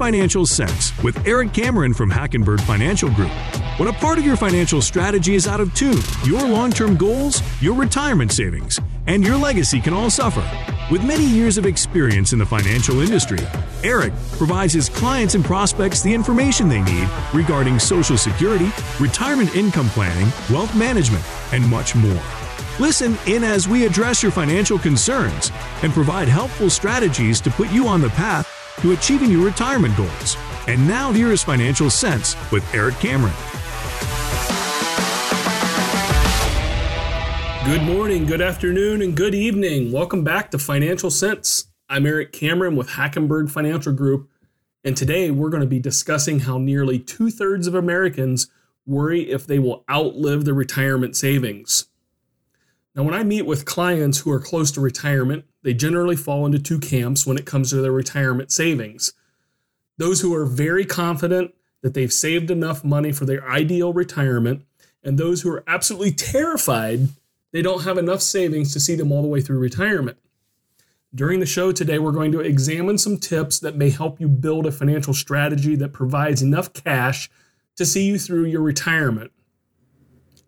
Financial Sense with Eric Cameron from Hackenberg Financial Group. When a part of your financial strategy is out of tune, your long term goals, your retirement savings, and your legacy can all suffer. With many years of experience in the financial industry, Eric provides his clients and prospects the information they need regarding Social Security, retirement income planning, wealth management, and much more. Listen in as we address your financial concerns and provide helpful strategies to put you on the path to achieving your retirement goals. And now here is Financial Sense with Eric Cameron. Good morning, good afternoon, and good evening. Welcome back to Financial Sense. I'm Eric Cameron with Hackenberg Financial Group, and today we're going to be discussing how nearly two thirds of Americans worry if they will outlive their retirement savings. Now, when I meet with clients who are close to retirement, they generally fall into two camps when it comes to their retirement savings. Those who are very confident that they've saved enough money for their ideal retirement, and those who are absolutely terrified they don't have enough savings to see them all the way through retirement. During the show today, we're going to examine some tips that may help you build a financial strategy that provides enough cash to see you through your retirement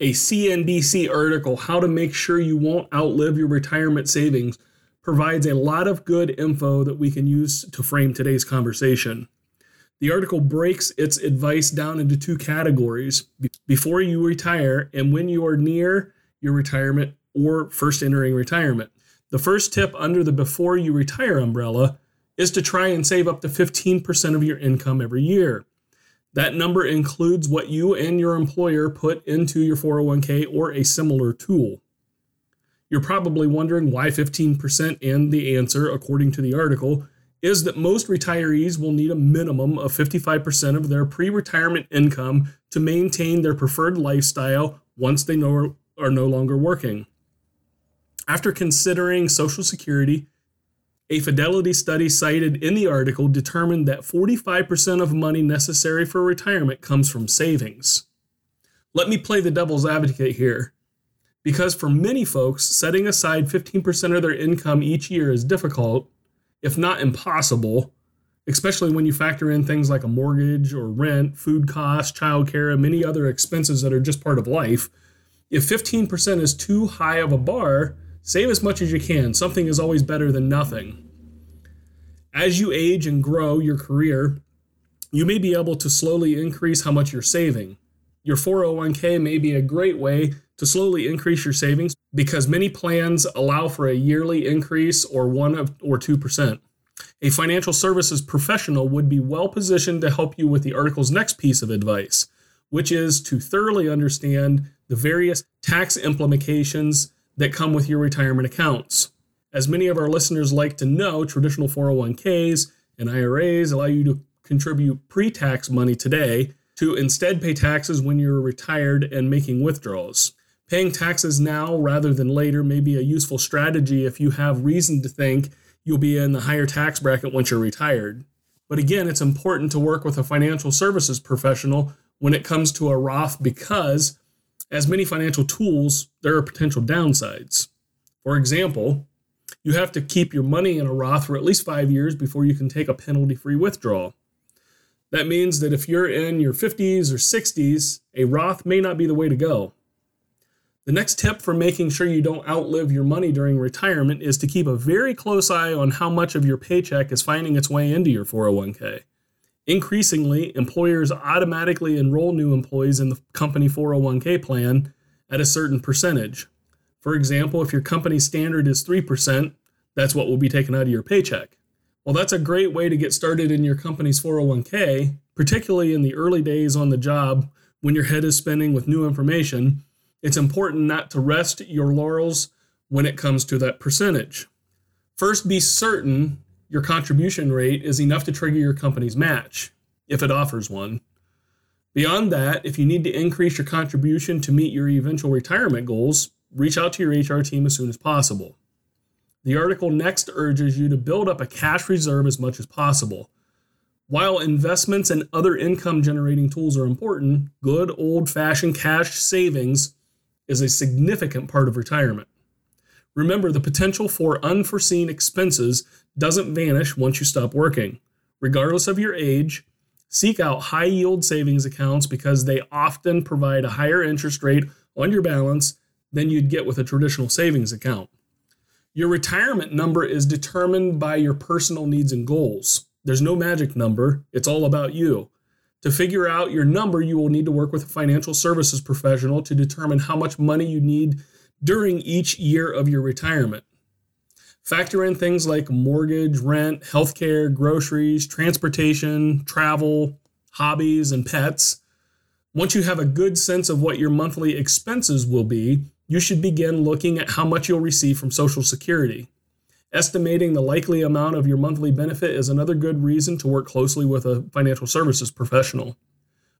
a CNBC article, How to Make Sure You Won't Outlive Your Retirement Savings, provides a lot of good info that we can use to frame today's conversation. The article breaks its advice down into two categories before you retire and when you are near your retirement or first entering retirement. The first tip under the before you retire umbrella is to try and save up to 15% of your income every year. That number includes what you and your employer put into your 401k or a similar tool. You're probably wondering why 15%, and the answer, according to the article, is that most retirees will need a minimum of 55% of their pre retirement income to maintain their preferred lifestyle once they are no longer working. After considering Social Security, a fidelity study cited in the article determined that 45% of money necessary for retirement comes from savings. Let me play the devil's advocate here. Because for many folks, setting aside 15% of their income each year is difficult, if not impossible, especially when you factor in things like a mortgage or rent, food costs, childcare, and many other expenses that are just part of life. If 15% is too high of a bar, Save as much as you can. Something is always better than nothing. As you age and grow your career, you may be able to slowly increase how much you're saving. Your 401k may be a great way to slowly increase your savings because many plans allow for a yearly increase or 1 or 2%. A financial services professional would be well positioned to help you with the article's next piece of advice, which is to thoroughly understand the various tax implications that come with your retirement accounts. As many of our listeners like to know, traditional 401ks and IRAs allow you to contribute pre tax money today to instead pay taxes when you're retired and making withdrawals. Paying taxes now rather than later may be a useful strategy if you have reason to think you'll be in the higher tax bracket once you're retired. But again, it's important to work with a financial services professional when it comes to a Roth because as many financial tools, there are potential downsides. For example, you have to keep your money in a Roth for at least five years before you can take a penalty free withdrawal. That means that if you're in your 50s or 60s, a Roth may not be the way to go. The next tip for making sure you don't outlive your money during retirement is to keep a very close eye on how much of your paycheck is finding its way into your 401k. Increasingly, employers automatically enroll new employees in the company 401k plan at a certain percentage. For example, if your company standard is 3%, that's what will be taken out of your paycheck. Well, that's a great way to get started in your company's 401k, particularly in the early days on the job when your head is spinning with new information. It's important not to rest your laurels when it comes to that percentage. First, be certain your contribution rate is enough to trigger your company's match, if it offers one. Beyond that, if you need to increase your contribution to meet your eventual retirement goals, reach out to your HR team as soon as possible. The article next urges you to build up a cash reserve as much as possible. While investments and other income generating tools are important, good old fashioned cash savings is a significant part of retirement. Remember, the potential for unforeseen expenses doesn't vanish once you stop working. regardless of your age, seek out high yield savings accounts because they often provide a higher interest rate on your balance than you'd get with a traditional savings account. Your retirement number is determined by your personal needs and goals. There's no magic number, it's all about you. To figure out your number, you will need to work with a financial services professional to determine how much money you need during each year of your retirement. Factor in things like mortgage, rent, healthcare, groceries, transportation, travel, hobbies, and pets. Once you have a good sense of what your monthly expenses will be, you should begin looking at how much you'll receive from Social Security. Estimating the likely amount of your monthly benefit is another good reason to work closely with a financial services professional.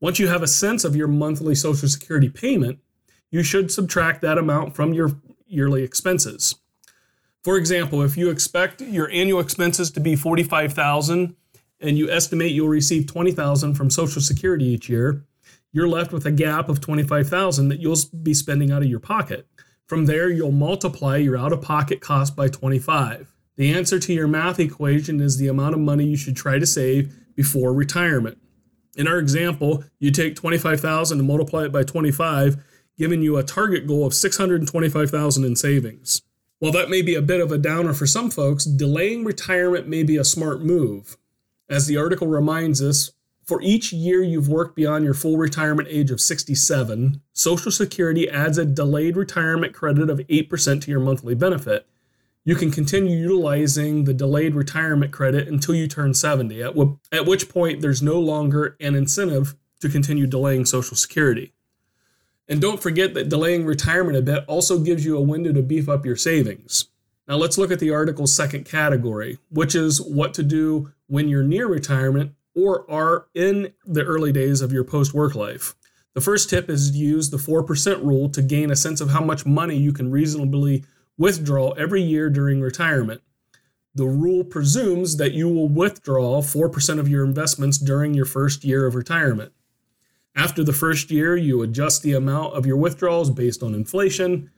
Once you have a sense of your monthly Social Security payment, you should subtract that amount from your yearly expenses. For example, if you expect your annual expenses to be 45,000 and you estimate you'll receive 20,000 from Social Security each year, you're left with a gap of 25,000 that you'll be spending out of your pocket. From there, you'll multiply your out of pocket cost by 25. The answer to your math equation is the amount of money you should try to save before retirement. In our example, you take 25,000 and multiply it by 25, giving you a target goal of 625,000 in savings. While that may be a bit of a downer for some folks, delaying retirement may be a smart move. As the article reminds us, for each year you've worked beyond your full retirement age of 67, Social Security adds a delayed retirement credit of 8% to your monthly benefit. You can continue utilizing the delayed retirement credit until you turn 70, at, w- at which point there's no longer an incentive to continue delaying Social Security. And don't forget that delaying retirement a bit also gives you a window to beef up your savings. Now let's look at the article's second category, which is what to do when you're near retirement or are in the early days of your post work life. The first tip is to use the 4% rule to gain a sense of how much money you can reasonably withdraw every year during retirement. The rule presumes that you will withdraw 4% of your investments during your first year of retirement. After the first year, you adjust the amount of your withdrawals based on inflation.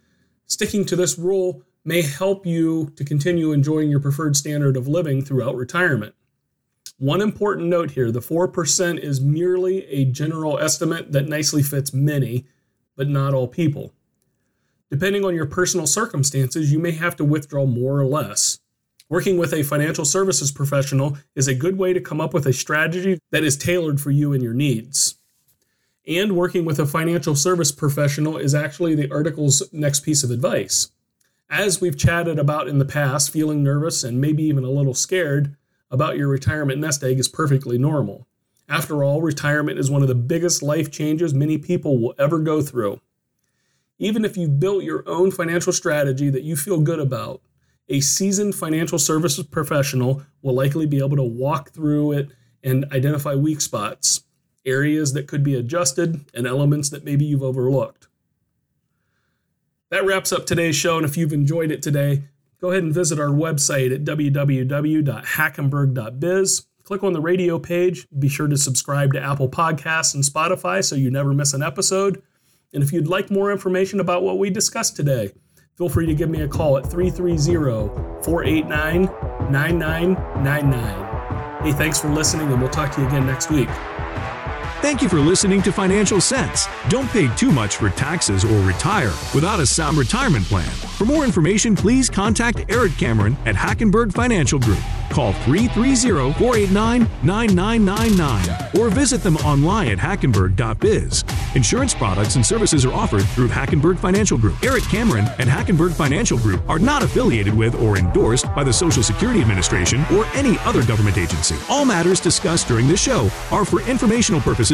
Sticking to this rule may help you to continue enjoying your preferred standard of living throughout retirement. One important note here the 4% is merely a general estimate that nicely fits many, but not all people. Depending on your personal circumstances, you may have to withdraw more or less. Working with a financial services professional is a good way to come up with a strategy that is tailored for you and your needs. And working with a financial service professional is actually the article's next piece of advice. As we've chatted about in the past, feeling nervous and maybe even a little scared about your retirement nest egg is perfectly normal. After all, retirement is one of the biggest life changes many people will ever go through. Even if you've built your own financial strategy that you feel good about, a seasoned financial services professional will likely be able to walk through it and identify weak spots, areas that could be adjusted, and elements that maybe you've overlooked. That wraps up today's show, and if you've enjoyed it today, go ahead and visit our website at www.hackenberg.biz. Click on the radio page. Be sure to subscribe to Apple Podcasts and Spotify so you never miss an episode. And if you'd like more information about what we discussed today, feel free to give me a call at 330 489 9999. Hey, thanks for listening, and we'll talk to you again next week. Thank you for listening to Financial Sense. Don't pay too much for taxes or retire without a sound retirement plan. For more information, please contact Eric Cameron at Hackenberg Financial Group. Call 330 489 9999 or visit them online at hackenberg.biz. Insurance products and services are offered through Hackenberg Financial Group. Eric Cameron and Hackenberg Financial Group are not affiliated with or endorsed by the Social Security Administration or any other government agency. All matters discussed during this show are for informational purposes